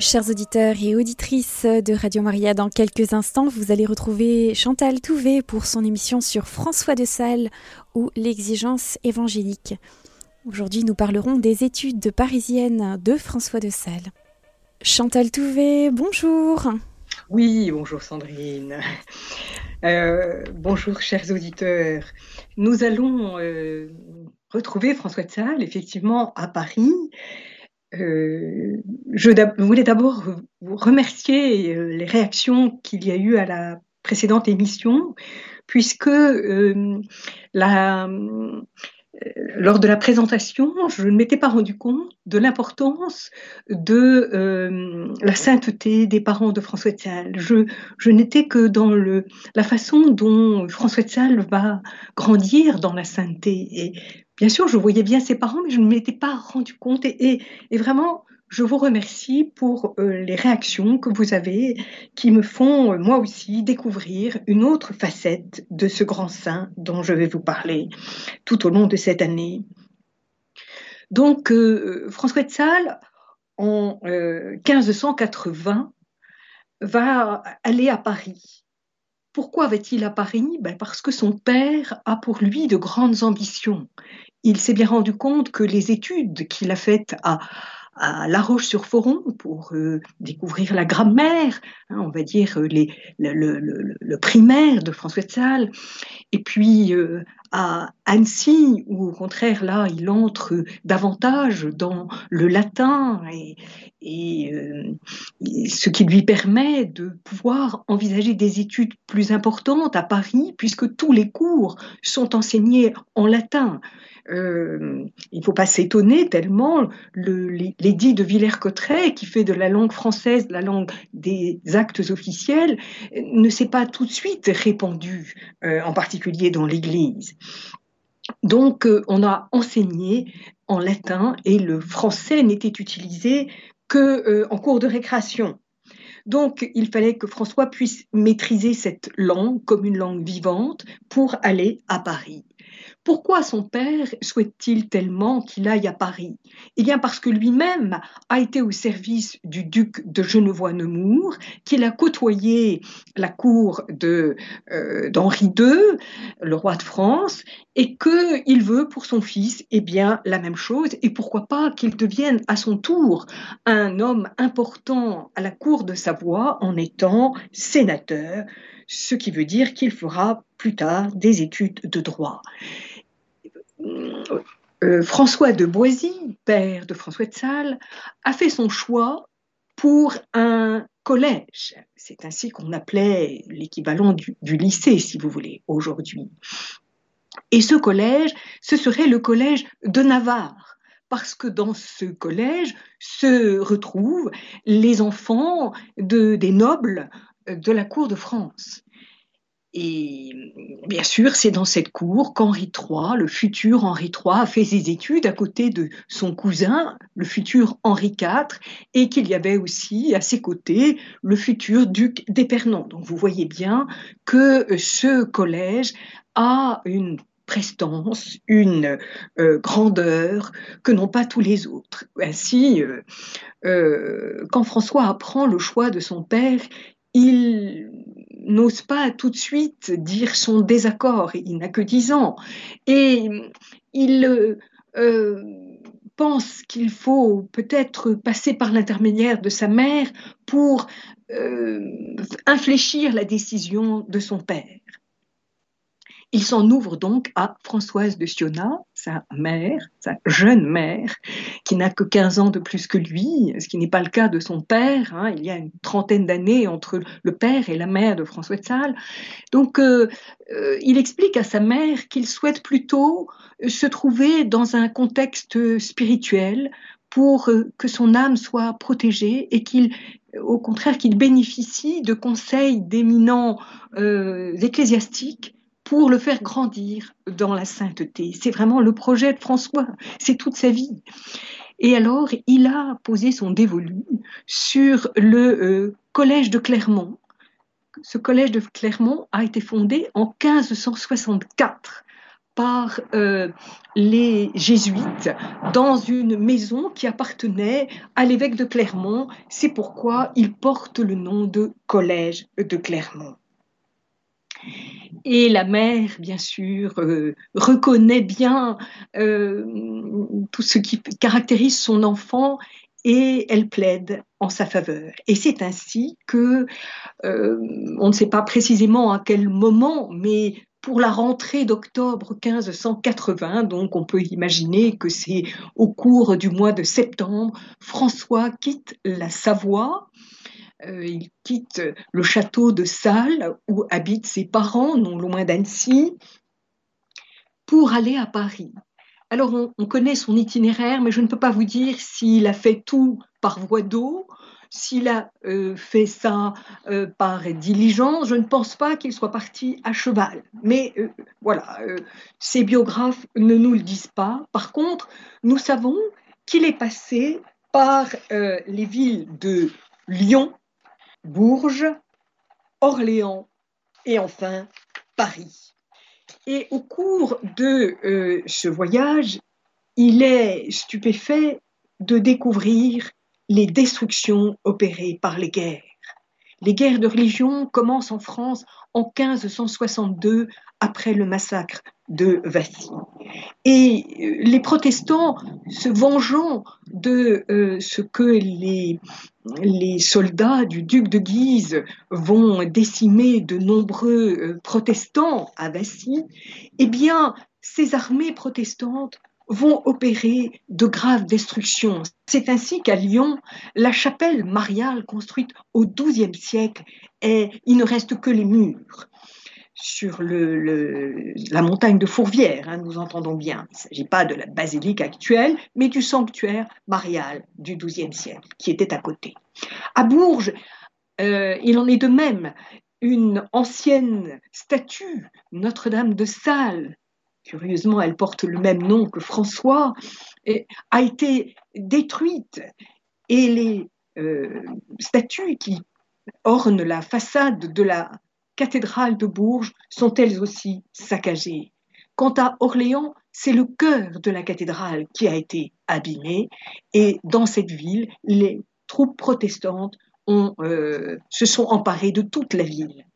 Chers auditeurs et auditrices de Radio Maria, dans quelques instants, vous allez retrouver Chantal Touvet pour son émission sur François de Sales ou l'exigence évangélique. Aujourd'hui, nous parlerons des études parisiennes de François de Sales. Chantal Touvet, bonjour. Oui, bonjour Sandrine. Euh, bonjour chers auditeurs. Nous allons euh, retrouver François de Sales effectivement à Paris euh, je voulais d'abord vous remercier euh, les réactions qu'il y a eu à la précédente émission, puisque euh, lors de la présentation, je ne m'étais pas rendu compte de l'importance de la sainteté des parents de François de Sales. Je, n'étais que dans la façon dont François de Sales va grandir dans la sainteté. Et Bien sûr, je voyais bien ses parents, mais je ne m'étais pas rendu compte. Et, vraiment, je vous remercie pour euh, les réactions que vous avez qui me font, euh, moi aussi, découvrir une autre facette de ce grand saint dont je vais vous parler tout au long de cette année. Donc, euh, François de Sales, en 1580, va aller à Paris. Pourquoi va-t-il à Paris? Ben Parce que son père a pour lui de grandes ambitions il s'est bien rendu compte que les études qu'il a faites à, La Roche-sur-Foron pour euh, découvrir la grammaire, hein, on va dire euh, le, primaire de François de Sales, et puis euh, à Annecy, où au contraire là, il entre davantage dans le latin et ce qui lui permet de pouvoir envisager des études plus importantes à Paris, puisque tous les cours sont enseignés en latin. Euh, il ne faut pas s'étonner tellement l'édit de Villers-Cotterêts, qui fait de la langue française la langue des actes officiels, ne s'est pas tout de suite répandu, euh, en particulier dans l'Église. Donc, euh, on a enseigné en latin et le français n'était utilisé que en cours de récréation. Donc, il fallait que François puisse maîtriser cette langue comme une langue vivante pour aller à Paris. Pourquoi son père souhaite-t-il tellement qu'il aille à Paris? Eh bien parce que lui-même a été au service du duc de Genevois-Nemours, qu'il a côtoyé la cour euh, d'Henri II, le roi de France, et qu'il veut pour son fils eh bien la même chose, et pourquoi pas qu'il devienne à son tour un homme important à la cour de Savoie en étant sénateur, ce qui veut dire qu'il fera plus tard des études de droit. Euh, François de Boisy, père de François de Sales, a fait son choix pour un collège. C'est ainsi qu'on appelait l'équivalent du, lycée, si vous voulez, aujourd'hui. Et ce collège, ce serait le collège de Navarre, parce que dans ce collège se retrouvent les enfants de, des nobles de la cour de France. Et bien sûr, c'est dans cette cour qu'Henri III, le futur Henri III, a fait ses études à côté de son cousin, le futur Henri IV, et qu'il y avait aussi à ses côtés le futur duc d'Épernon. Donc vous voyez bien que ce collège a une prestance, une euh, grandeur que n'ont pas tous les autres. Ainsi, euh, euh, quand François apprend le choix de son père, il n'ose pas tout de suite dire son désaccord, il n'a que 10 ans, et il euh, pense qu'il faut peut-être passer par l'intermédiaire de sa mère pour euh, infléchir la décision de son père. Il s'en ouvre donc à Françoise de Siona, sa mère, sa jeune mère, qui n'a que 15 ans de plus que lui, ce qui n'est pas le cas de son père. Hein. il y a une trentaine d'années entre le père et la mère de François de Sales. Donc, euh, euh, il explique à sa mère qu'il souhaite plutôt se trouver dans un contexte spirituel pour euh, que son âme soit protégée et qu'il au contraire qu'il bénéficie de conseils d'éminents ecclésiastiques pour le faire grandir dans la sainteté. C'est vraiment le projet de François, c'est toute sa vie. Et alors, il a posé son dévolu sur le euh, collège de Clermont. Ce collège de Clermont a été fondé en 1564 par euh, les jésuites dans une maison qui appartenait à l'évêque de Clermont. C'est pourquoi il porte le nom de Collège de Clermont. Et la mère, bien sûr, euh, reconnaît bien euh, tout ce qui caractérise son enfant et elle plaide en sa faveur. Et c'est ainsi que, on ne sait pas précisément à quel moment, mais pour la rentrée d'octobre 1580, donc on peut imaginer que c'est au cours du mois de septembre, François quitte la Savoie, euh, il quitte le château de Salles où habitent ses parents, non loin d'Annecy, pour aller à Paris. Alors on, connaît son itinéraire, mais je ne peux pas vous dire s'il a fait tout par voie d'eau s'il a euh, fait ça euh, par diligence, je ne pense pas qu'il soit parti à cheval. Mais voilà, ses biographes ne nous le disent pas. Par contre, nous savons qu'il est passé par les villes de Lyon, Bourges, Orléans et enfin Paris. Et au cours de ce voyage, il est stupéfait de découvrir les destructions opérées par les guerres. Les guerres de religion commencent en France en 1562 après le massacre de Vassy. Et euh, les protestants, se vengeant de euh, ce que les, les soldats du duc de Guise vont décimer de nombreux euh, protestants à Vassy, eh bien, ces armées protestantes vont opérer de graves destructions. C'est ainsi qu'à Lyon, la chapelle mariale construite au XIIe siècle, est, il ne reste que les murs sur la montagne de Fourvière, hein, nous entendons bien. Il ne s'agit pas de la basilique actuelle, mais du sanctuaire marial du XIIe siècle, qui était à côté. À Bourges, euh, il en est de même. Une ancienne statue, Notre-Dame de Salles, curieusement, elle porte le même nom que François, a été détruite. Et les euh, statues qui ornent la façade de la cathédrale de Bourges sont elles aussi saccagées. Quant à Orléans, c'est le cœur de la cathédrale qui a été abîmé. Et dans cette ville, les troupes protestantes euh, se sont emparées de toute la ville.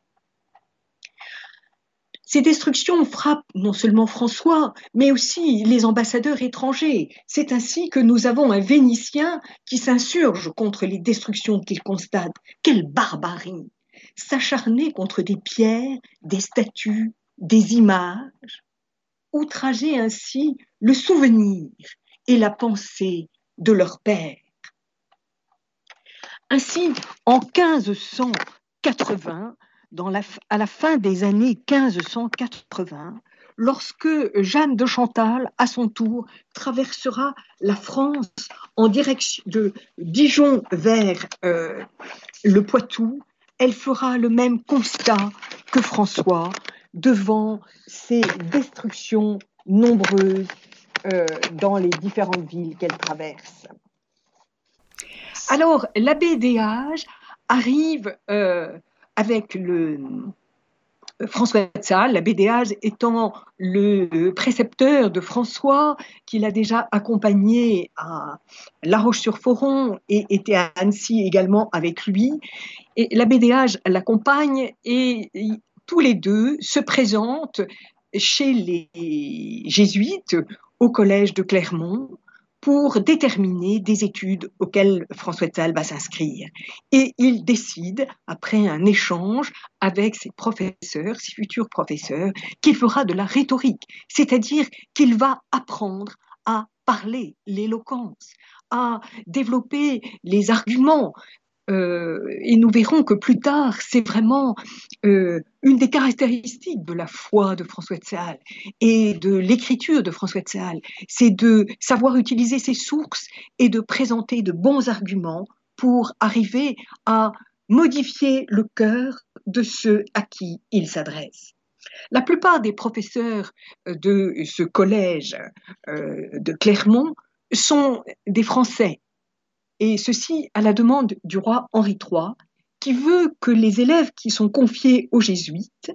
Ces destructions frappent non seulement François, mais aussi les ambassadeurs étrangers. C'est ainsi que nous avons un Vénitien qui s'insurge contre les destructions qu'il constate. Quelle barbarie S'acharner contre des pierres, des statues, des images, outrager ainsi le souvenir et la pensée de leur père. Ainsi, en 1580, à la fin des années 1580, lorsque Jeanne de Chantal, à son tour, traversera la France en direction de Dijon vers euh, le Poitou, elle fera le même constat que François devant ces destructions nombreuses euh, dans les différentes villes qu'elle traverse. Alors, l'abbé Déage arrive euh, avec le François de Sales, l'abbé Déage étant le précepteur de François, qu'il a déjà accompagné à La Roche-sur-Foron et était à Annecy également avec lui. Et l'abbé Déage l'accompagne et tous les deux se présentent chez les jésuites au collège de Clermont pour déterminer des études auxquelles François Sales va s'inscrire. Et il décide, après un échange avec ses professeurs, ses futurs professeurs, qu'il fera de la rhétorique, c'est-à-dire qu'il va apprendre à parler l'éloquence, à développer les arguments, et nous verrons que plus tard, c'est vraiment euh, une des caractéristiques de la foi de François de Sales et de l'écriture de François de Sales, c'est de savoir utiliser ses sources et de présenter de bons arguments pour arriver à modifier le cœur de ceux à qui il s'adresse. La plupart des professeurs de ce collège euh, de Clermont sont des Français et ceci à la demande du roi Henri III, qui veut que les élèves qui sont confiés aux jésuites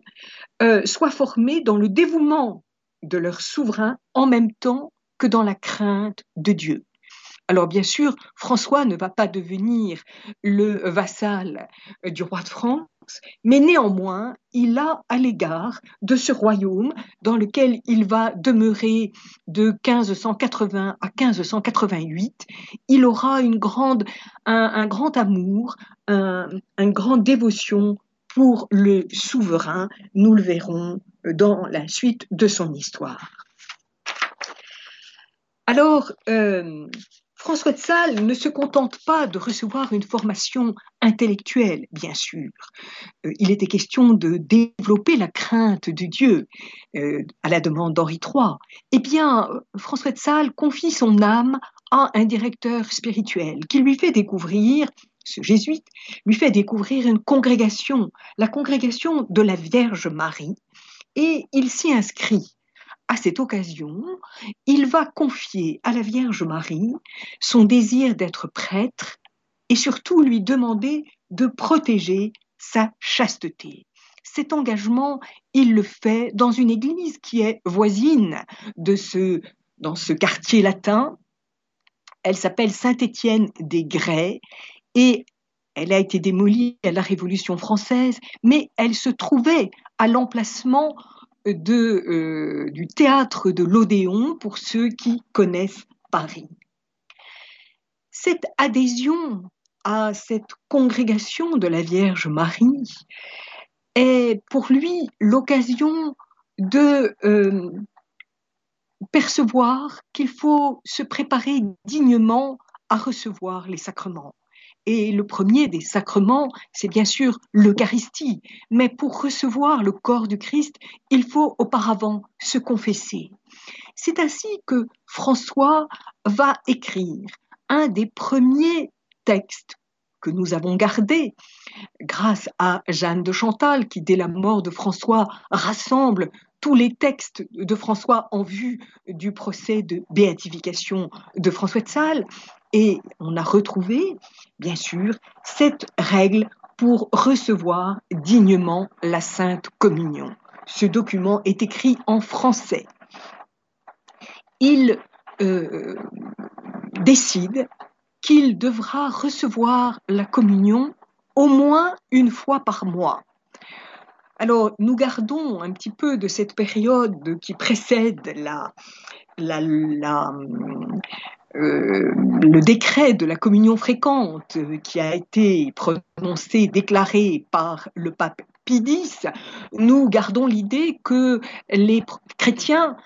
euh, soient formés dans le dévouement de leur souverain en même temps que dans la crainte de Dieu. Alors bien sûr, François ne va pas devenir le vassal du roi de France, mais néanmoins, il a à l'égard de ce royaume dans lequel il va demeurer de 1580 à 1588, il aura une grande, un, grand amour, une grande dévotion pour le souverain. Nous le verrons dans la suite de son histoire. Alors, euh, François de Sales ne se contente pas de recevoir une formation intellectuelle, bien sûr. Euh, il était question de développer la crainte de Dieu euh, à la demande d'Henri III. Eh bien, François de Sales confie son âme à un directeur spirituel qui lui fait découvrir ce jésuite, lui fait découvrir une congrégation, la congrégation de la Vierge Marie, et il s'y inscrit à cette occasion, il va confier à la Vierge Marie son désir d'être prêtre et surtout lui demander de protéger sa chasteté. Cet engagement, il le fait dans une église qui est voisine de ce, dans ce quartier latin. Elle s'appelle Saint-Étienne des Grès et elle a été démolie à la Révolution française, mais elle se trouvait à l'emplacement euh, du théâtre de l'Odéon pour ceux qui connaissent Paris. Cette adhésion à cette congrégation de la Vierge Marie est pour lui l'occasion de euh, percevoir qu'il faut se préparer dignement à recevoir les sacrements. Et le premier des sacrements, c'est bien sûr l'Eucharistie. Mais pour recevoir le corps du Christ, il faut auparavant se confesser. C'est ainsi que François va écrire un des premiers textes que nous avons gardés grâce à Jeanne de Chantal qui, dès la mort de François, rassemble tous les textes de François en vue du procès de béatification de François de Sales. Et on a retrouvé, bien sûr, cette règle pour recevoir dignement la Sainte Communion. Ce document est écrit en français. Il euh, décide qu'il devra recevoir la communion au moins une fois par mois. Alors, nous gardons un petit peu de cette période qui précède la, euh, le décret de la communion fréquente euh, qui a été prononcé, déclaré par le pape Pie X, nous gardons l'idée que les chrétiens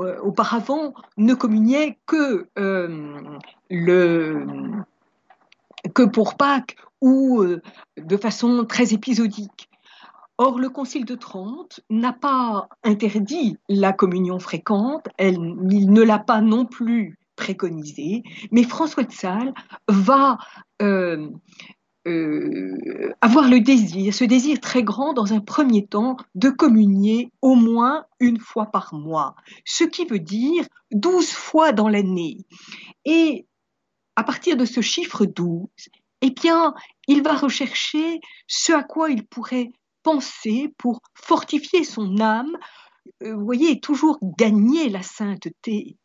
euh, auparavant ne communiaient que, pour Pâques ou de façon très épisodique. Or, le Concile de Trente n'a pas interdit la communion fréquente, il ne l'a pas non plus préconisé, mais François de Sales va euh, euh, avoir le désir, ce désir très grand dans un premier temps, de communier au moins une fois par mois, ce qui veut dire douze fois dans l'année. Et à partir de ce chiffre 12, eh bien, il va rechercher ce à quoi il pourrait penser pour fortifier son âme, euh, vous voyez, toujours gagner la sainteté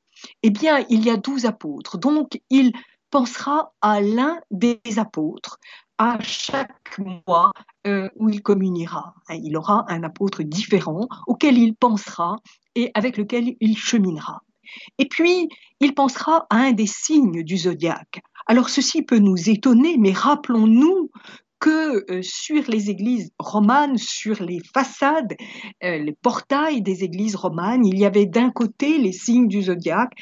eh bien, il y a douze apôtres. Donc, il pensera à l'un des apôtres à chaque mois euh, où il communiera. Hein, il aura un apôtre différent auquel il pensera et avec lequel il cheminera. Et puis, il pensera à un des signes du zodiaque. Alors ceci peut nous étonner, mais rappelons-nous que euh, sur les églises romanes, sur les façades, euh, les portails des églises romanes, il y avait d'un côté les signes du zodiaque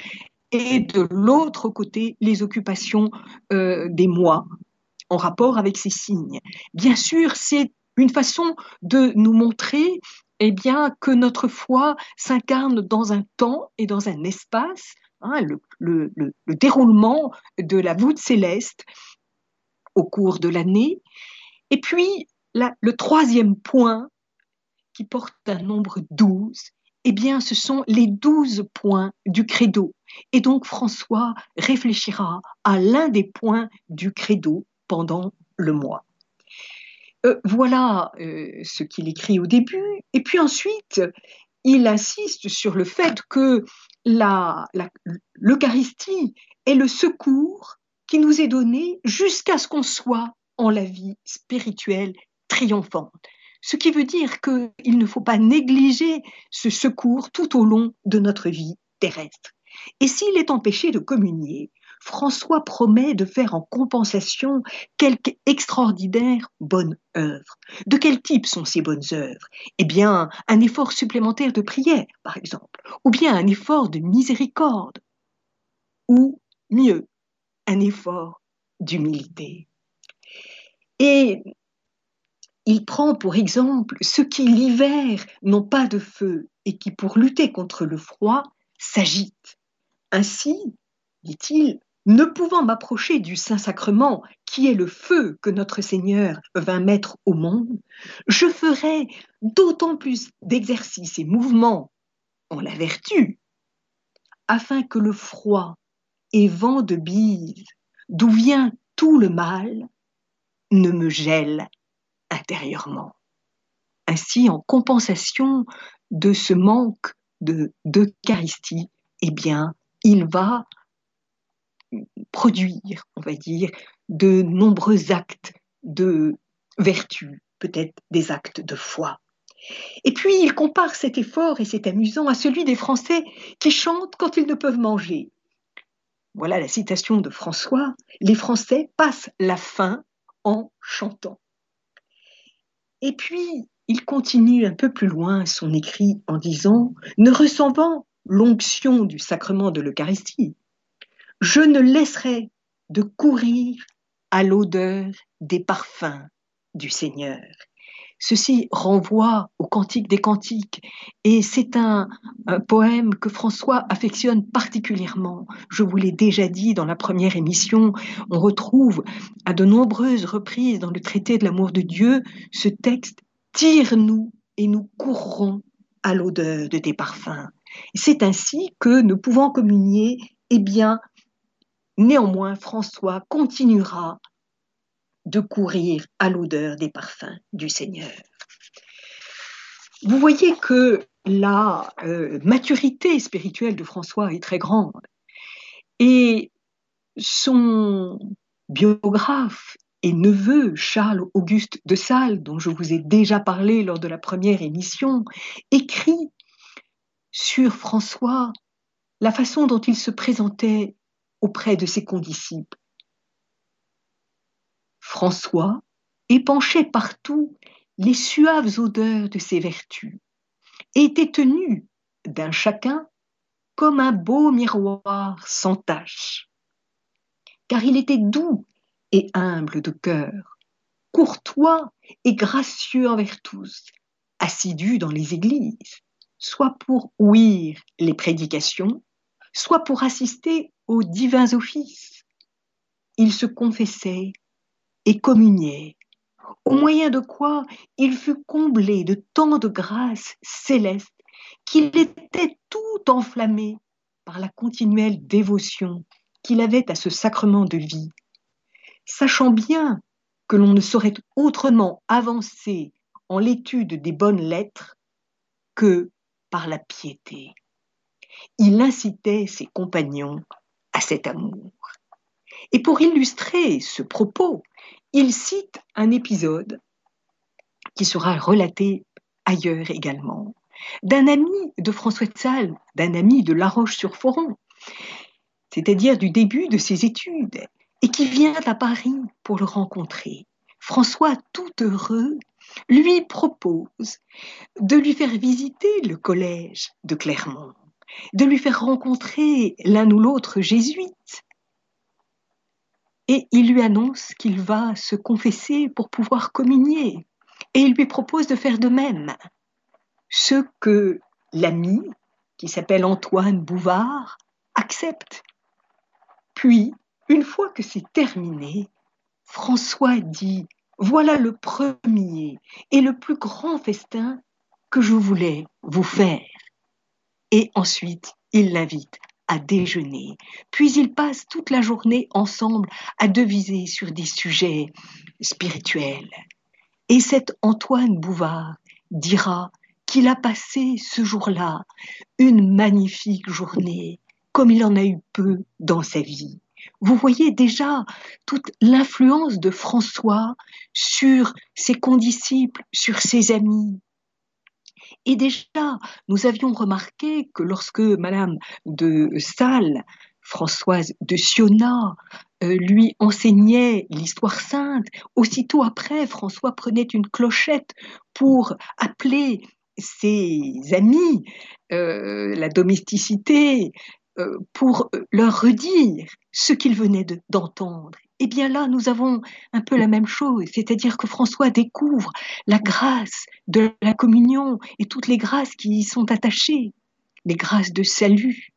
et de l'autre côté les occupations euh, des mois en rapport avec ces signes. Bien sûr, c'est une façon de nous montrer eh bien, que notre foi s'incarne dans un temps et dans un espace, hein, le, le déroulement de la voûte céleste au cours de l'année. Et puis, le troisième point, qui porte un nombre 12, eh bien, ce sont les douze points du credo. Et donc, François réfléchira à l'un des points du credo pendant le mois. Euh, voilà euh, ce qu'il écrit au début. Et puis ensuite, il insiste sur le fait que l'Eucharistie est le secours qui nous est donné jusqu'à ce qu'on soit en la vie spirituelle triomphante. Ce qui veut dire qu'il ne faut pas négliger ce secours tout au long de notre vie terrestre. Et s'il est empêché de communier, François promet de faire en compensation quelque extraordinaire bonne œuvre. De quel type sont ces bonnes œuvres? Eh bien, un effort supplémentaire de prière, par exemple, ou bien un effort de miséricorde, ou mieux, un effort d'humilité. Et il prend pour exemple ceux qui l'hiver n'ont pas de feu et qui, pour lutter contre le froid, s'agitent. Ainsi, dit-il, ne pouvant m'approcher du Saint-Sacrement, qui est le feu que notre Seigneur vint mettre au monde, je ferai d'autant plus d'exercices et mouvements en la vertu, afin que le froid et vent de bise, d'où vient tout le mal, ne me gèle intérieurement. Ainsi, en compensation de ce manque de d'Eucharistie, eh bien, il va produire, on va dire, de nombreux actes de vertu, peut-être des actes de foi. Et puis il compare cet effort, et c'est amusant, à celui des Français qui chantent quand ils ne peuvent manger. Voilà la citation de François, les Français passent la faim en chantant. Et puis il continue un peu plus loin son écrit en disant, ne ressentant l'onction du sacrement de l'Eucharistie, je ne laisserai de courir à l'odeur des parfums du Seigneur. Ceci renvoie au Cantique des Cantiques et c'est un, poème que François affectionne particulièrement. Je vous l'ai déjà dit dans la première émission, on retrouve à de nombreuses reprises dans le traité de l'amour de Dieu ce texte Tire-nous et nous courrons à l'odeur de tes parfums. C'est ainsi que, ne pouvant communier, eh bien, Néanmoins, François continuera de courir à l'odeur des parfums du Seigneur. Vous voyez que la euh, maturité spirituelle de François est très grande et son biographe et neveu Charles Auguste de Sales, dont je vous ai déjà parlé lors de la première émission, écrit sur François la façon dont il se présentait auprès de ses condisciples. François épanchait partout les suaves odeurs de ses vertus et était tenu d'un chacun comme un beau miroir sans tache. Car il était doux et humble de cœur, courtois et gracieux envers tous, assidu dans les églises, soit pour ouïr les prédications, soit pour assister aux divins offices. Il se confessait et communiait, au moyen de quoi il fut comblé de tant de grâces célestes qu'il était tout enflammé par la continuelle dévotion qu'il avait à ce sacrement de vie, sachant bien que l'on ne saurait autrement avancer en l'étude des bonnes lettres que par la piété. Il incitait ses compagnons à cet amour. Et pour illustrer ce propos, il cite un épisode qui sera relaté ailleurs également, d'un ami de François de Sales, d'un ami de La Roche-sur-Foron, c'est-à-dire du début de ses études, et qui vient à Paris pour le rencontrer. François, tout heureux, lui propose de lui faire visiter le collège de Clermont de lui faire rencontrer l'un ou l'autre jésuite. Et il lui annonce qu'il va se confesser pour pouvoir communier. Et il lui propose de faire de même. Ce que l'ami, qui s'appelle Antoine Bouvard, accepte. Puis, une fois que c'est terminé, François dit, voilà le premier et le plus grand festin que je voulais vous faire et ensuite il l'invite à déjeuner. Puis ils passent toute la journée ensemble à deviser sur des sujets spirituels. Et cet Antoine Bouvard dira qu'il a passé ce jour-là une magnifique journée, comme il en a eu peu dans sa vie. Vous voyez déjà toute l'influence de François sur ses condisciples, sur ses amis. Et déjà, nous avions remarqué que lorsque Madame de Salles, Françoise de Siona, euh, lui enseignait l'histoire sainte, aussitôt après, François prenait une clochette pour appeler ses amis, euh, la domesticité, euh, pour leur redire ce qu'ils venaient d'entendre. Eh bien là, nous avons un peu la même chose, c'est-à-dire que François découvre la grâce de la communion et toutes les grâces qui y sont attachées, les grâces de salut.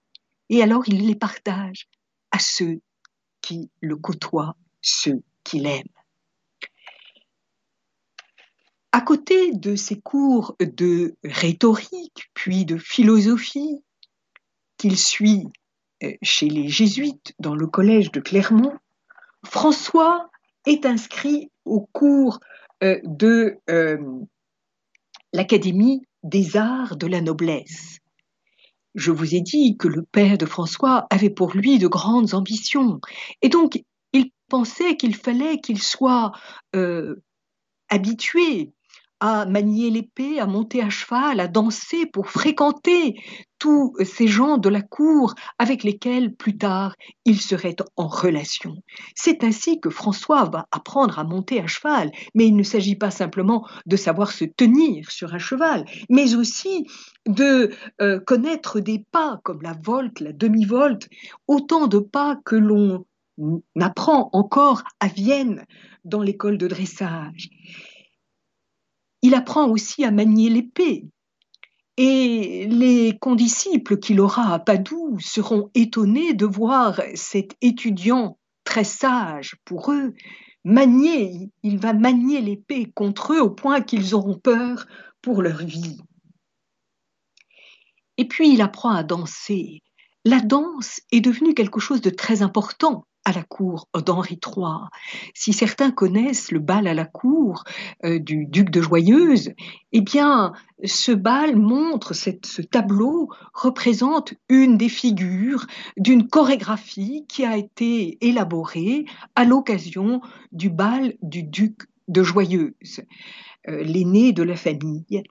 Et alors il les partage à ceux qui le côtoient, ceux qui l'aiment. À côté de ses cours de rhétorique, puis de philosophie, qu'il suit euh, chez les jésuites dans le collège de Clermont, François est inscrit au cours euh, de euh, l'Académie des arts de la noblesse. Je vous ai dit que le père de François avait pour lui de grandes ambitions, et donc il pensait qu'il fallait qu'il soit habitué à manier l'épée, à monter à cheval, à danser pour fréquenter tous ces gens de la cour avec lesquels plus tard il serait en relation. C'est ainsi que François va apprendre à monter à cheval, mais il ne s'agit pas simplement de savoir se tenir sur un cheval, mais aussi de euh, connaître des pas comme la volte, la demi-volte, autant de pas que l'on apprend encore à Vienne dans l'école de dressage. Il apprend aussi à manier l'épée. Et les condisciples qu'il aura à Padoue seront étonnés de voir cet étudiant très sage pour eux manier, il va manier l'épée contre eux au point qu'ils auront peur pour leur vie. Et puis il apprend à danser. La danse est devenue quelque chose de très important à la cour d'Henri III. Si certains connaissent le bal à la cour euh, du duc de Joyeuse, eh bien, ce bal montre, ce tableau représente une des figures d'une chorégraphie qui a été élaborée à l'occasion du bal du duc de Joyeuse. Euh, l'aîné de la famille,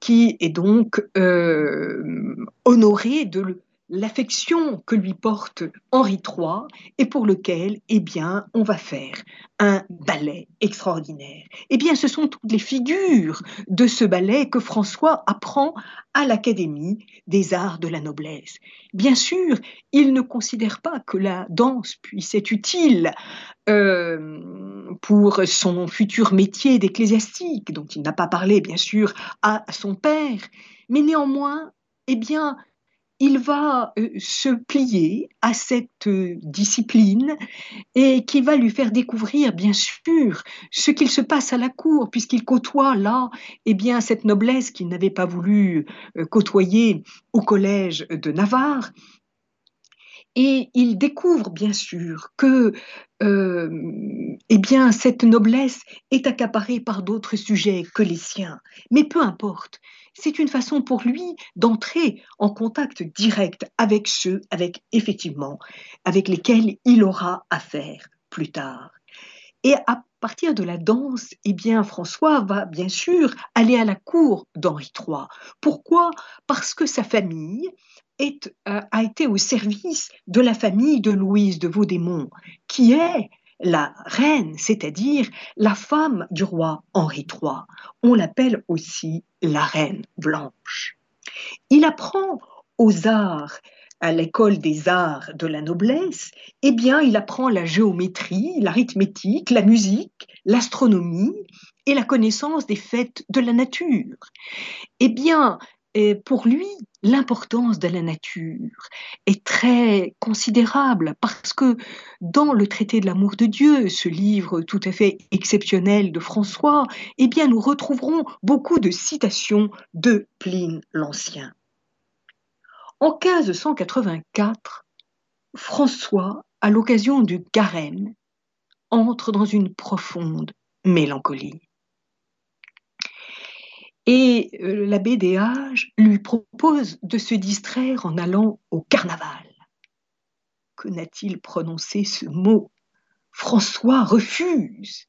qui est donc euh, honoré de, l'affection que lui porte Henri III et pour lequel, eh bien, on va faire un ballet extraordinaire. Eh bien, ce sont toutes les figures de ce ballet que François apprend à l'Académie des arts de la noblesse. Bien sûr, il ne considère pas que la danse puisse être utile euh, pour son futur métier d'ecclésiastique, dont il n'a pas parlé, bien sûr, à son père, mais néanmoins, eh bien, il va euh, se plier à cette euh, discipline et qui va lui faire découvrir, bien sûr, ce qu'il se passe à la cour, puisqu'il côtoie là, eh bien, cette noblesse qu'il n'avait pas voulu euh, côtoyer au collège de Navarre. Et il découvre bien sûr que eh bien, cette noblesse est accaparée par d'autres sujets que les siens. Mais peu importe, c'est une façon pour lui d'entrer en contact direct avec ceux, avec effectivement, avec lesquels il aura affaire plus tard. Et à partir de la danse, eh bien, François va bien sûr aller à la cour d'Henri III. Pourquoi? Parce que sa famille euh, a été au service de la famille de Louise de Vaudémont, qui est la reine, c'est-à-dire la femme du roi Henri III. On l'appelle aussi la reine blanche. Il apprend aux arts à l'école des arts de la noblesse, eh bien, il apprend la géométrie, l'arithmétique, la musique, l'astronomie et la connaissance des fêtes de la nature. Eh bien, pour lui, l'importance de la nature est très considérable parce que dans le traité de l'amour de Dieu, ce livre tout à fait exceptionnel de François, eh bien nous retrouverons beaucoup de citations de Pline l'Ancien. En 1584, François, à l'occasion du carême, entre dans une profonde mélancolie. Et euh, l'abbé des Hages lui propose de se distraire en allant au carnaval. Que n'a-t-il prononcé ce mot? François refuse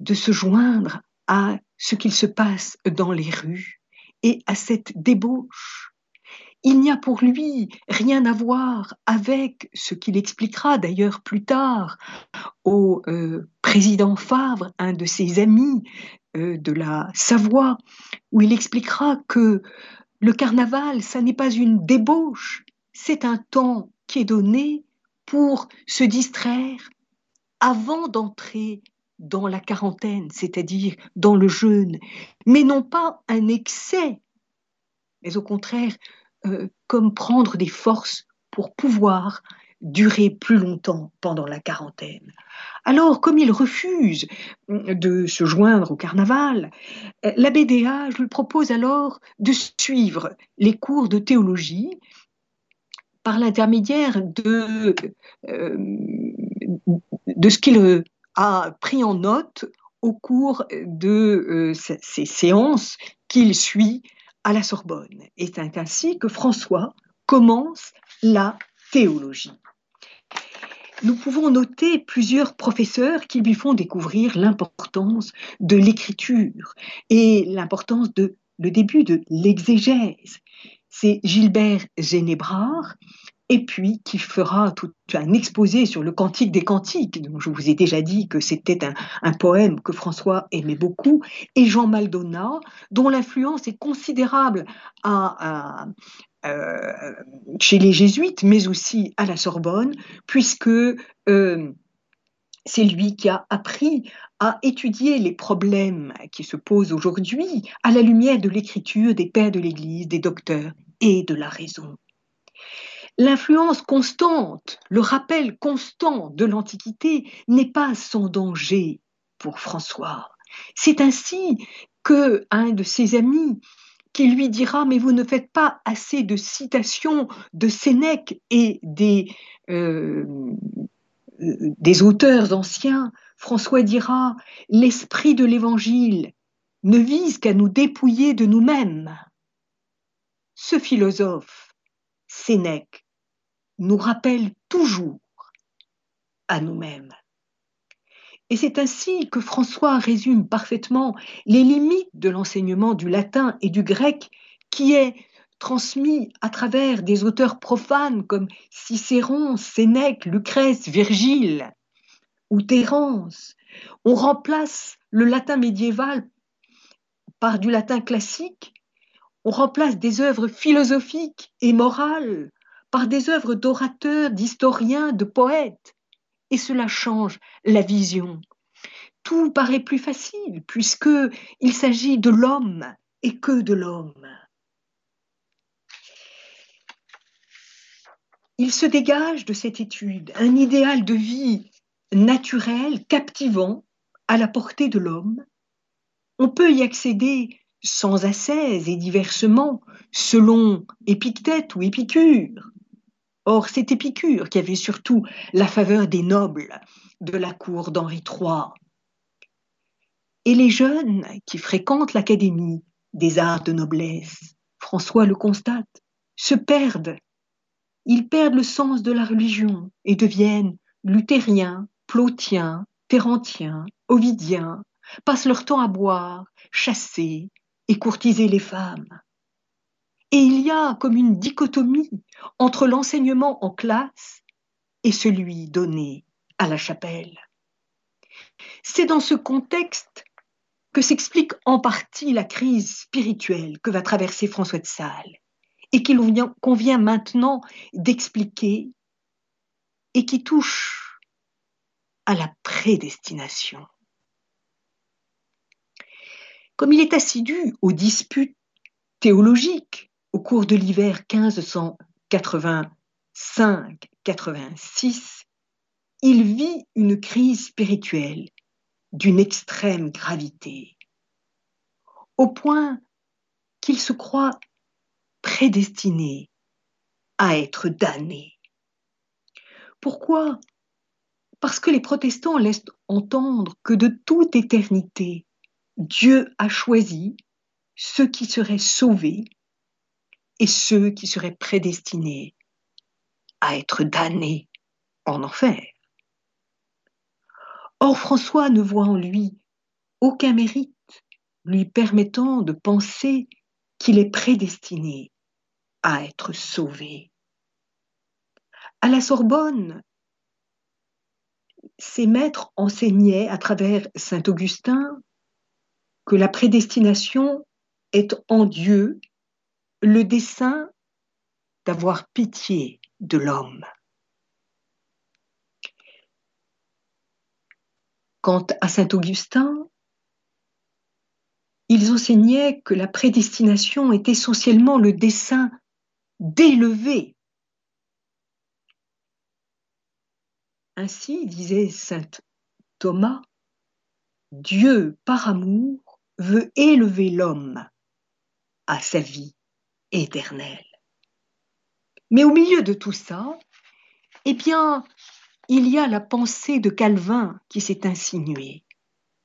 de se joindre à ce qu'il se passe dans les rues et à cette débauche. Il n'y a pour lui rien à voir avec ce qu'il expliquera d'ailleurs plus tard au euh, président Favre, un de ses amis euh, de la Savoie, où il expliquera que le carnaval, ça n'est pas une débauche, c'est un temps qui est donné pour se distraire avant d'entrer dans la quarantaine, c'est-à-dire dans le jeûne, mais non pas un excès, mais au contraire, euh, comme prendre des forces pour pouvoir durer plus longtemps pendant la quarantaine. Alors, comme il refuse de se joindre au carnaval, euh, l'abbé Déa lui propose alors de suivre les cours de théologie par l'intermédiaire de, euh, ce qu'il a pris en note au cours de ces séances qu'il suit à la Sorbonne. Et c'est ainsi que François commence la théologie. Nous pouvons noter plusieurs professeurs qui lui font découvrir l'importance de l'écriture et l'importance de le début de l'exégèse. C'est Gilbert Génébrard et puis qui fera tout un exposé sur le Cantique des Cantiques, dont je vous ai déjà dit que c'était un, poème que François aimait beaucoup, et Jean Maldonat, dont l'influence est considérable euh, chez les jésuites, mais aussi à la Sorbonne, puisque euh, c'est lui qui a appris à étudier les problèmes qui se posent aujourd'hui à la lumière de l'écriture des pères de l'Église, des docteurs et de la raison. L'influence constante, le rappel constant de l'Antiquité n'est pas sans danger pour François. C'est ainsi que un de ses amis qui lui dira mais vous ne faites pas assez de citations de Sénèque et des, euh, des auteurs anciens, François dira l'esprit de l'Évangile ne vise qu'à nous dépouiller de nous-mêmes. Ce philosophe, Sénèque, nous rappelle toujours à nous-mêmes. Et c'est ainsi que François résume parfaitement les limites de l'enseignement du latin et du grec qui est transmis à travers des auteurs profanes comme Cicéron, Sénèque, Lucrèce, Virgile ou Terence. On remplace le latin médiéval par du latin classique, on remplace des œuvres philosophiques et morales par des œuvres d'orateurs, d'historiens, de poètes. Et cela change la vision. Tout paraît plus facile puisque il s'agit de l'homme et que de l'homme. Il se dégage de cette étude un idéal de vie naturel, captivant, à la portée de l'homme. On peut y accéder sans assaise et diversement, selon Épictète ou Épicure. Or, c'est Épicure qui avait surtout la faveur des nobles de la cour d'Henri III. Et les jeunes qui fréquentent l'Académie des arts de noblesse, François le constate, se perdent. Ils perdent le sens de la religion et deviennent luthériens, plotiens, terrentiens, ovidiens, passent leur temps à boire, chasser et courtiser les femmes. Et il y a comme une dichotomie entre l'enseignement en classe et celui donné à la chapelle. C'est dans ce contexte que s'explique en partie la crise spirituelle que va traverser François de Sales et qu'il convient maintenant d'expliquer et qui touche à la prédestination. Comme il est assidu aux disputes théologiques au cours de l'hiver 1585-86, il vit une crise spirituelle d'une extrême gravité, au point qu'il se croit prédestiné à être damné. Pourquoi? Parce que les protestants laissent entendre que de toute éternité, Dieu a choisi ceux qui seraient sauvés et ceux qui seraient prédestinés à être damnés en enfer. Or François ne voit en lui aucun mérite lui permettant de penser qu'il est prédestiné à être sauvé. À la Sorbonne, ses maîtres enseignaient à travers Saint Augustin que la prédestination est en Dieu le dessein d'avoir pitié de l'homme. Quant à Saint Augustin, ils enseignaient que la prédestination est essentiellement le dessein d'élever. Ainsi disait saint Thomas, Dieu par amour veut élever l'homme à sa vie éternelle. Mais au milieu de tout ça, eh bien, il y a la pensée de Calvin qui s'est insinuée.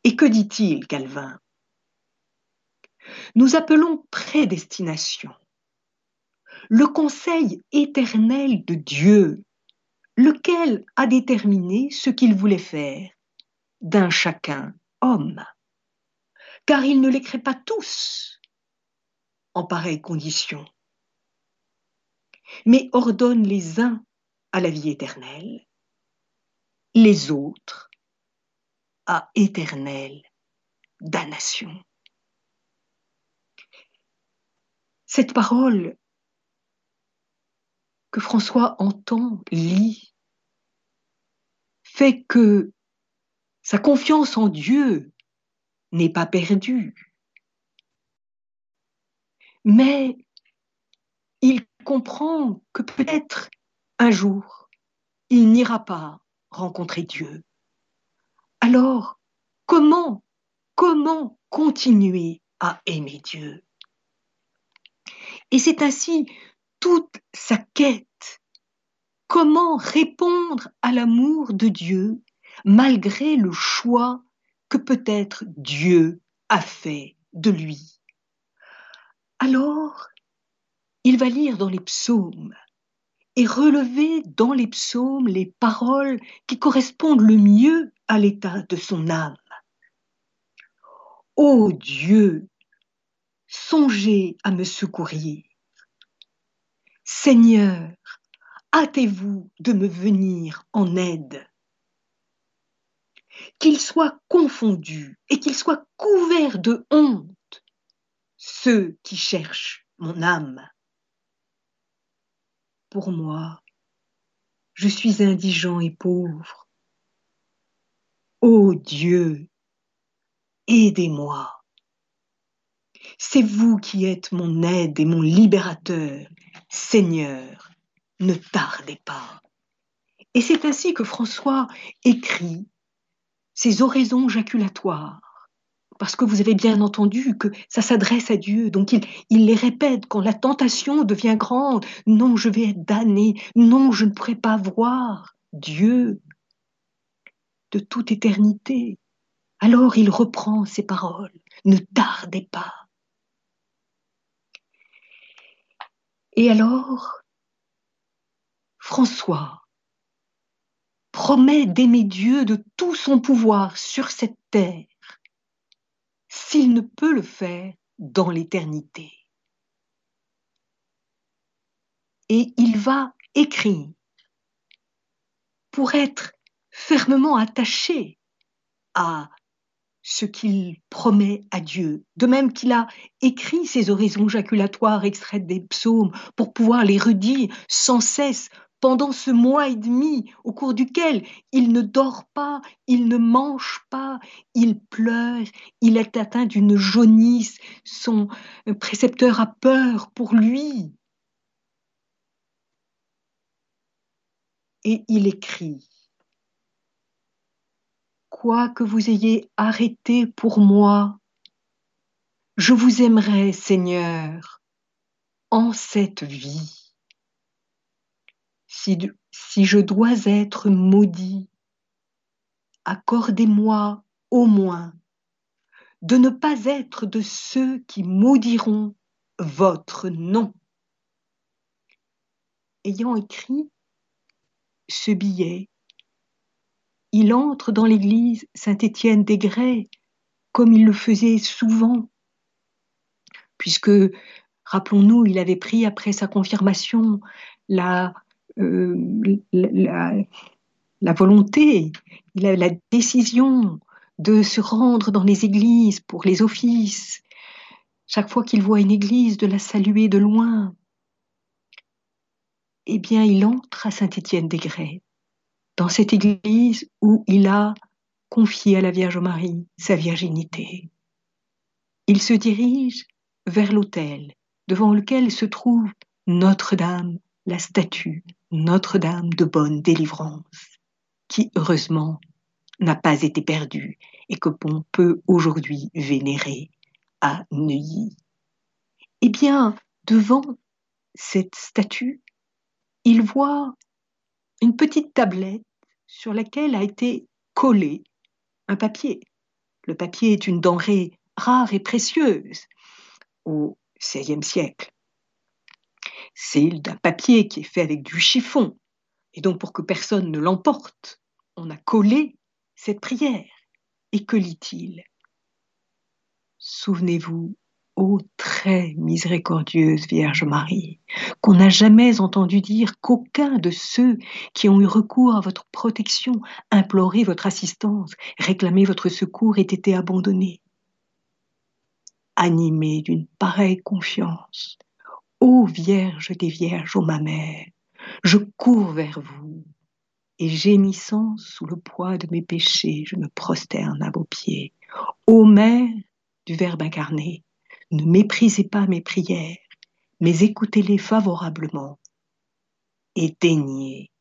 Et que dit-il, Calvin? Nous appelons prédestination le conseil éternel de Dieu, lequel a déterminé ce qu'il voulait faire d'un chacun homme, car il ne les crée pas tous en pareille condition, mais ordonne les uns à la vie éternelle les autres à éternelle damnation. Cette parole que François entend, lit, fait que sa confiance en Dieu n'est pas perdue. Mais il comprend que peut-être un jour, il n'ira pas rencontrer Dieu. Alors, comment, comment continuer à aimer Dieu? Et c'est ainsi toute sa quête. Comment répondre à l'amour de Dieu malgré le choix que peut-être Dieu a fait de lui? Alors, il va lire dans les psaumes et relever dans les psaumes les paroles qui correspondent le mieux à l'état de son âme. Ô Dieu, songez à me secourir. Seigneur, hâtez-vous de me venir en aide. Qu'ils soient confondus et qu'ils soient couverts de honte, ceux qui cherchent mon âme pour moi. Je suis indigent et pauvre. Ô Dieu, aidez-moi. C'est vous qui êtes mon aide et mon libérateur. Seigneur, ne tardez pas. Et c'est ainsi que François écrit ses oraisons jaculatoires parce que vous avez bien entendu que ça s'adresse à Dieu. Donc il, les répète quand la tentation devient grande. Non, je vais être damné. Non, je ne pourrai pas voir Dieu de toute éternité. Alors il reprend ses paroles. Ne tardez pas. Et alors, François promet d'aimer Dieu de tout son pouvoir sur cette terre s'il ne peut le faire dans l'éternité. Et il va écrire pour être fermement attaché à ce qu'il promet à Dieu, de même qu'il a écrit ses oraisons jaculatoires extraites des psaumes pour pouvoir les redire sans cesse pendant ce mois et demi au cours duquel il ne dort pas, il ne mange pas, il pleure, il est atteint d'une jaunisse, son précepteur a peur pour lui. Et il écrit, Quoi que vous ayez arrêté pour moi, je vous aimerai, Seigneur, en cette vie si, je dois être maudit, accordez-moi au moins de ne pas être de ceux qui maudiront votre nom. Ayant écrit ce billet, il entre dans l'église Saint-Étienne des Grès, comme il le faisait souvent, puisque, rappelons-nous, il avait pris après sa confirmation la, euh, la, la, volonté, il a la décision de se rendre dans les églises pour les offices, chaque fois qu'il voit une église, de la saluer de loin. Eh bien, il entre à Saint-Étienne-des-Grès, dans cette église où il a confié à la Vierge Marie sa virginité. Il se dirige vers l'autel devant lequel se trouve Notre-Dame, la statue Notre-Dame de bonne délivrance, qui heureusement n'a pas été perdu et que l'on peut aujourd'hui vénérer à Neuilly. Eh bien, devant cette statue, il voit une petite tablette sur laquelle a été collé un papier. Le papier est une denrée rare et précieuse au XVIe siècle. C'est d'un papier qui est fait avec du chiffon. Et donc, pour que personne ne l'emporte, on a collé cette prière. Et que lit-il? Souvenez-vous, ô très miséricordieuse Vierge Marie, qu'on n'a jamais entendu dire qu'aucun de ceux qui ont eu recours à votre protection, imploré votre assistance, réclamé votre secours ait été abandonné. Animé d'une pareille confiance, ô Vierge des Vierges, ô ma mère, je cours vers vous, et gémissant sous le poids de mes péchés, je me prosterne à vos pieds. Ô Mère du Verbe incarné, ne méprisez pas mes prières, mais écoutez-les favorablement et daignez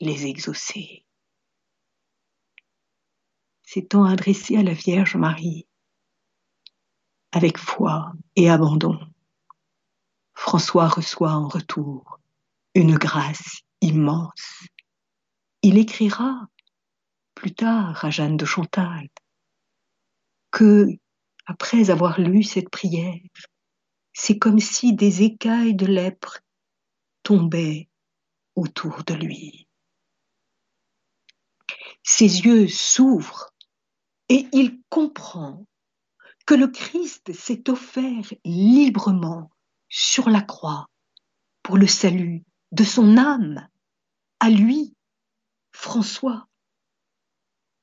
les exaucer. S'étant adressé à la Vierge Marie, avec foi et abandon, François reçoit en retour une grâce immense il écrira plus tard à Jeanne de Chantal que, après avoir lu cette prière, c'est comme si des écailles de lèpre tombaient autour de lui. Ses yeux s'ouvrent et il comprend que le Christ s'est offert librement sur la croix pour le salut de son âme, à lui François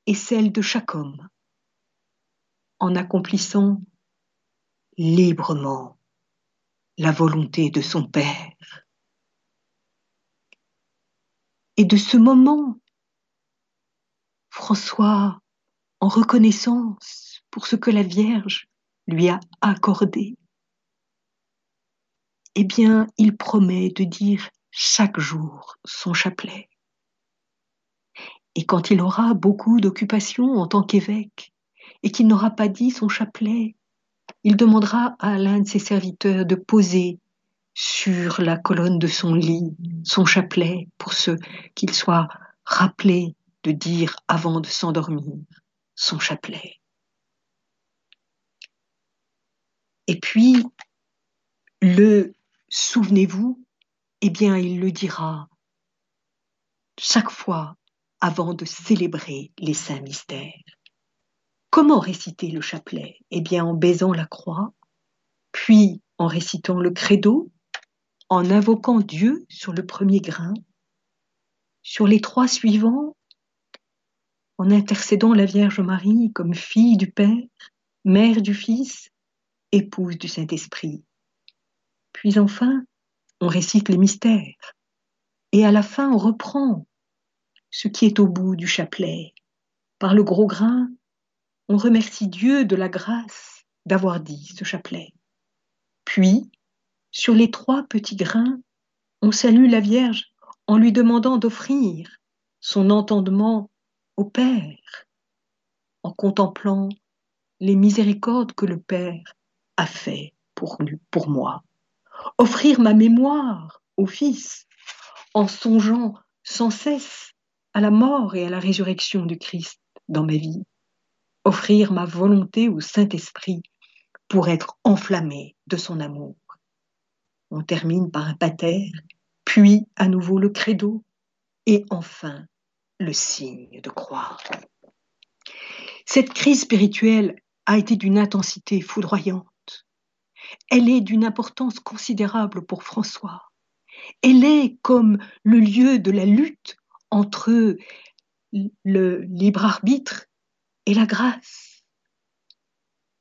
et celle de chaque homme, en accomplissant librement la volonté de son Père. Et de ce moment, François, en reconnaissance pour ce que la Vierge lui a accordé, eh bien, il promet de dire chaque jour son chapelet. Et quand il aura beaucoup d'occupations en tant qu'évêque, et qu'il n'aura pas dit son chapelet, il demandera à l'un de ses serviteurs de poser sur la colonne de son lit son chapelet pour ce qu'il soit rappelé de dire avant de s'endormir son chapelet. Et puis, le souvenez-vous, eh bien, il le dira chaque fois avant de célébrer les saints mystères. Comment réciter le chapelet? Eh bien en baisant la croix, puis en récitant le credo, en invoquant Dieu sur le premier grain, sur les trois suivants, en intercédant la Vierge Marie comme fille du Père, mère du Fils, épouse du Saint-Esprit. Puis enfin, on récite les mystères. Et à la fin, on reprend ce qui est au bout du chapelet. Par le gros grain, on remercie Dieu de la grâce d'avoir dit ce chapelet. Puis, sur les trois petits grains, on salue la Vierge en lui demandant d'offrir son entendement au Père, en contemplant les miséricordes que le Père a fait pour, pour moi. Offrir ma mémoire au Fils en songeant sans cesse à la mort et à la résurrection du Christ dans ma vie. offrir ma volonté au Saint-Esprit pour être enflammé de son amour. On termine par un pater, puis à nouveau le credo, et enfin le signe de croix. Cette crise spirituelle a été d'une intensité foudroyante. Elle est d'une importance considérable pour François. Elle est comme le lieu de la lutte entre le libre arbitre et la grâce.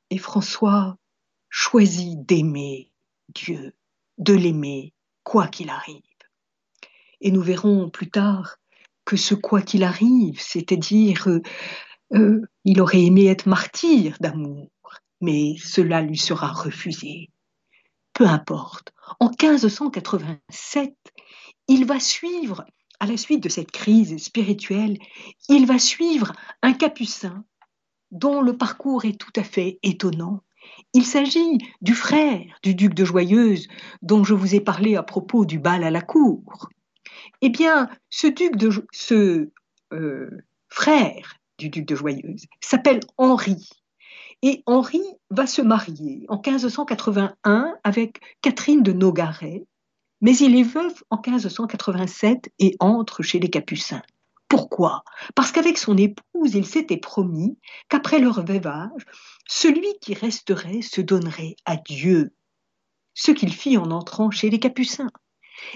Et François choisit d'aimer Dieu, de l'aimer quoi qu'il arrive. Et nous verrons plus tard que ce quoi qu'il arrive, c'est-à-dire euh, euh, il aurait aimé être martyr d'amour, mais cela lui sera refusé. Peu importe. En 1587, il va suivre, à la suite de cette crise spirituelle, il va suivre un capucin dont le parcours est tout à fait étonnant. Il s'agit du frère du duc de Joyeuse dont je vous ai parlé à propos du bal à la cour. Eh bien, ce duc ce euh, frère du duc de Joyeuse s'appelle Henri. Et Henri va se marier en 1581 avec Catherine de Nogaret, mais il est veuf en 1587 et entre chez les Capucins. Pourquoi? Parce qu'avec son épouse, il s'était promis qu'après leur veuvage, celui qui resterait se donnerait à Dieu, ce qu'il fit en entrant chez les Capucins.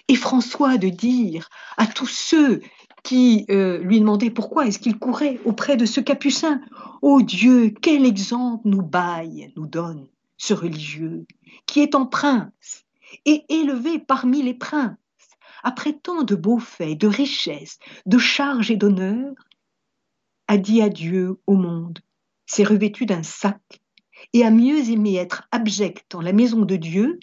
Et François de dire à tous ceux qui euh, lui demandaient pourquoi est-ce qu'il courait auprès de ce capucin. Ô oh Dieu, quel exemple nous baille, nous donne ce religieux, qui est en prince et élevé parmi les princes, après tant de beaux faits, de richesses, de charges et d'honneurs, a dit adieu au monde, s'est revêtu d'un sac et a mieux aimé être abject dans la maison de Dieu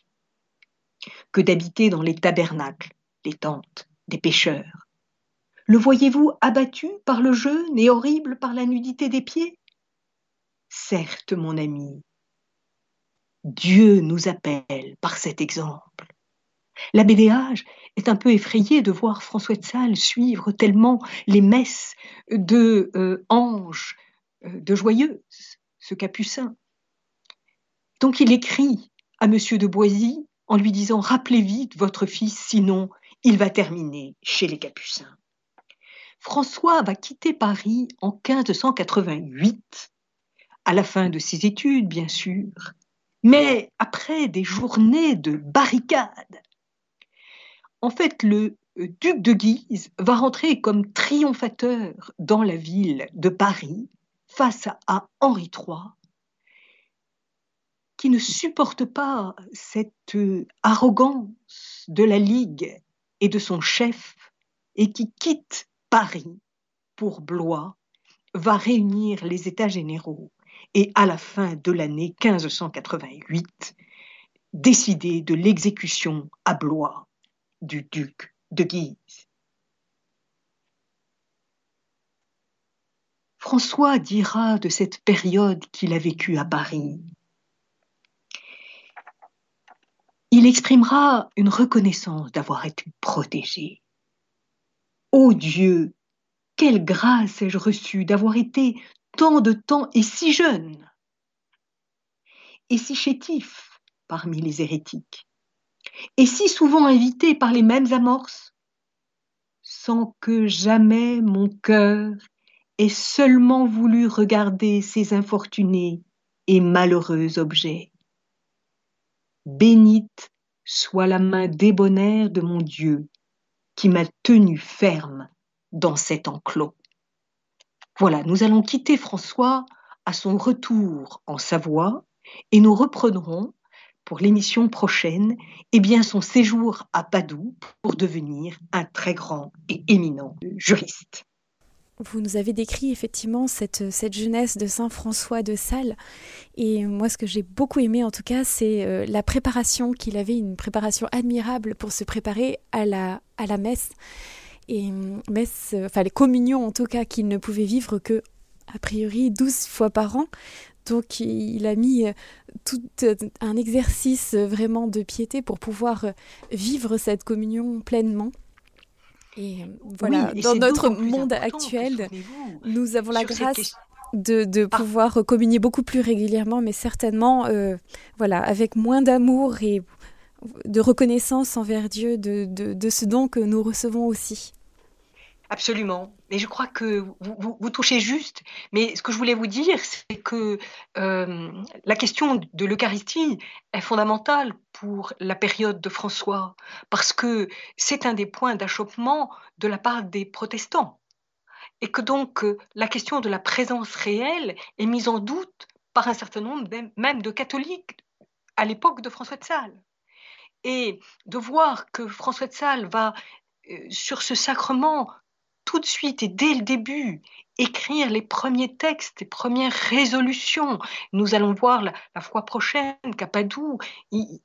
que d'habiter dans les tabernacles, les tentes des pécheurs. Le voyez-vous abattu par le jeûne et horrible par la nudité des pieds? Certes, mon ami, Dieu nous appelle par cet exemple. La Bédéage est un peu effrayée de voir François de Sales suivre tellement les messes de euh, Ange euh, de Joyeuse, ce capucin. Donc il écrit à Monsieur de Boisy en lui disant Rappelez vite votre fils, sinon il va terminer chez les Capucins. François va quitter Paris en 1588, à la fin de ses études, bien sûr, mais après des journées de barricades. En fait, le duc de Guise va rentrer comme triomphateur dans la ville de Paris face à Henri III qui ne supporte pas cette euh, arrogance de la Ligue et de son chef et qui quitte Paris pour Blois, va réunir les États généraux et à la fin de l'année 1588, décider de l'exécution à Blois du duc de Guise. François dira de cette période qu'il a vécue à Paris il exprimera une reconnaissance d'avoir été protégé. Ô Dieu, quelle grâce ai-je reçue d'avoir été tant de temps et si jeune et si chétif parmi les hérétiques, et si souvent invité par les mêmes amorces, sans que jamais mon cœur ait seulement voulu regarder ces infortunés et malheureux objets. Bénite soit la main débonnaire de mon Dieu qui m'a tenu ferme dans cet enclos. Voilà, nous allons quitter François à son retour en Savoie et nous reprendrons pour l'émission prochaine eh son séjour à Padoue pour devenir un très grand et éminent juriste. Vous nous avez décrit effectivement cette, jeunesse de Saint François de Sales. Et moi, ce que j'ai beaucoup aimé en tout cas, c'est euh, la préparation qu'il avait, une préparation admirable pour se préparer à la, à la messe. Et euh, messe, euh, enfin les communions en tout cas, qu'il ne pouvait vivre que, a priori, 12 fois par an. Donc il a mis tout un exercice vraiment de piété pour pouvoir vivre cette communion pleinement. Et euh, voilà, dans notre monde actuel, nous avons la grâce. de, ah. pouvoir communier beaucoup plus régulièrement, mais certainement, euh, voilà, avec moins d'amour et de reconnaissance envers Dieu de, de, ce don que nous recevons aussi. Absolument. Mais je crois que vous, touchez juste. Mais ce que je voulais vous dire, c'est que euh, la question de l'Eucharistie est fondamentale pour la période de François, parce que c'est un des points d'achoppement de la part des protestants. Et que donc la question de la présence réelle est mise en doute par un certain nombre même de catholiques à l'époque de François de Sales. Et de voir que François de Sales va euh, sur ce sacrement tout de suite et dès le début écrire les premiers textes, les premières résolutions. Nous allons voir la, fois prochaine qu'à Padoue,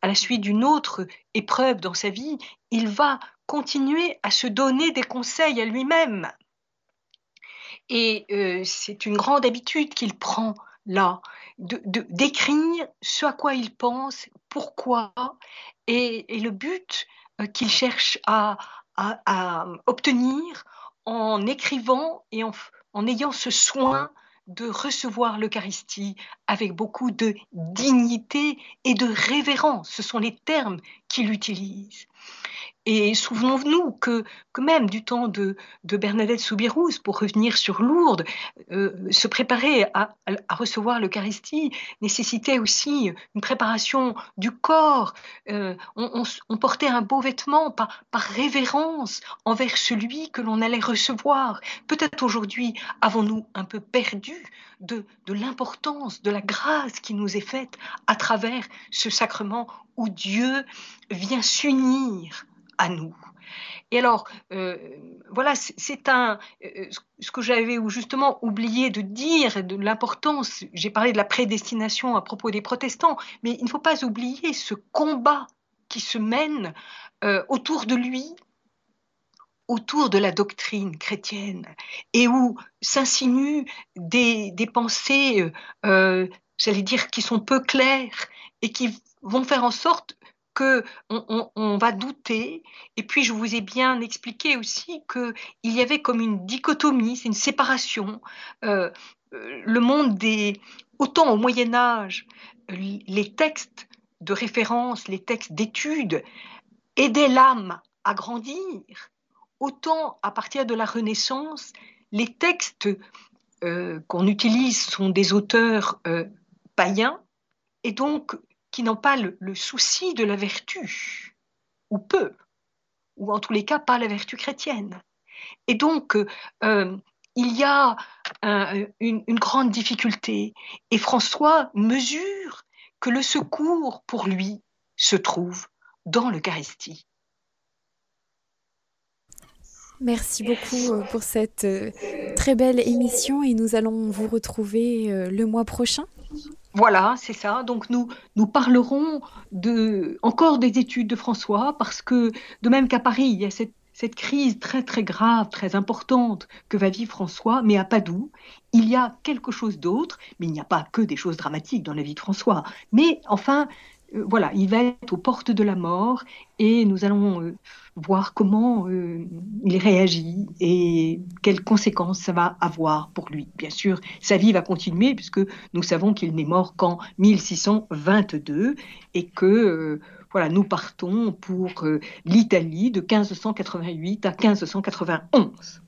à la suite d'une autre épreuve dans sa vie, il va continuer à se donner des conseils à lui-même. Et euh, c'est une grande habitude qu'il prend là, d'écrire ce à quoi il pense, pourquoi, et, le but euh, qu'il cherche à obtenir en écrivant et en, ayant ce soin de recevoir l'Eucharistie avec beaucoup de dignité et de révérence. Ce sont les termes qu'il utilise. Et souvenons-nous que, même du temps de, de Bernadette Soubirous, pour revenir sur Lourdes, euh, se préparer à, recevoir l'Eucharistie nécessitait aussi une préparation du corps. Euh, on, portait un beau vêtement par, révérence envers celui que l'on allait recevoir. Peut-être aujourd'hui avons-nous un peu perdu de l'importance, de la grâce qui nous est faite à travers ce sacrement où Dieu vient s'unir à nous. Et alors, euh, voilà, c'est un euh, ce que j'avais justement oublié de dire de l'importance. J'ai parlé de la prédestination à propos des protestants, mais il ne faut pas oublier ce combat qui se mène euh, autour de lui, autour de la doctrine chrétienne, et où s'insinuent des, pensées, j'allais dire, qui sont peu claires et qui vont faire en sorte que on, va douter. Et puis, je vous ai bien expliqué aussi qu'il y avait comme une dichotomie, c'est une séparation. Euh, euh, le monde des... Autant au Moyen Âge, les textes de référence, les textes d'études aidaient l'âme à grandir, autant à partir de la Renaissance, les textes euh, qu'on utilise sont des auteurs païens, et donc qui n'ont pas le, souci de la vertu, ou peu, ou en tous les cas pas la vertu chrétienne. Et donc, euh, il y a une, grande difficulté, et François mesure que le secours pour lui se trouve dans l'Eucharistie. Merci beaucoup euh, pour cette euh, très belle émission et nous allons vous retrouver le mois prochain. Voilà, c'est ça. Donc nous, nous parlerons de, encore des études de François, parce que de même qu'à Paris, il y a cette, cette, crise très très grave, très importante que va vivre François, mais à Padoue, il y a quelque chose d'autre, mais il n'y a pas que des choses dramatiques dans la vie de François. Mais enfin, voilà, il va être aux portes de la mort et nous allons euh, voir comment euh, il réagit et quelles conséquences ça va avoir pour lui. Bien sûr, sa vie va continuer puisque nous savons qu'il n'est mort qu'en 1622 et que voilà, nous partons pour l'Italie de 1588 à 1591.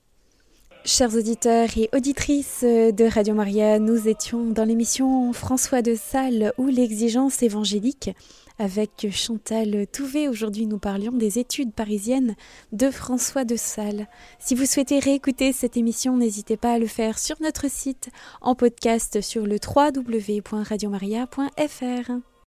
Chers auditeurs et auditrices de Radio Maria, nous étions dans l'émission François de Sales ou l'exigence évangélique avec Chantal Touvet. Aujourd'hui, nous parlions des études parisiennes de François de Sales. Si vous souhaitez réécouter cette émission, n'hésitez pas à le faire sur notre site en podcast sur le www.radiomaria.fr.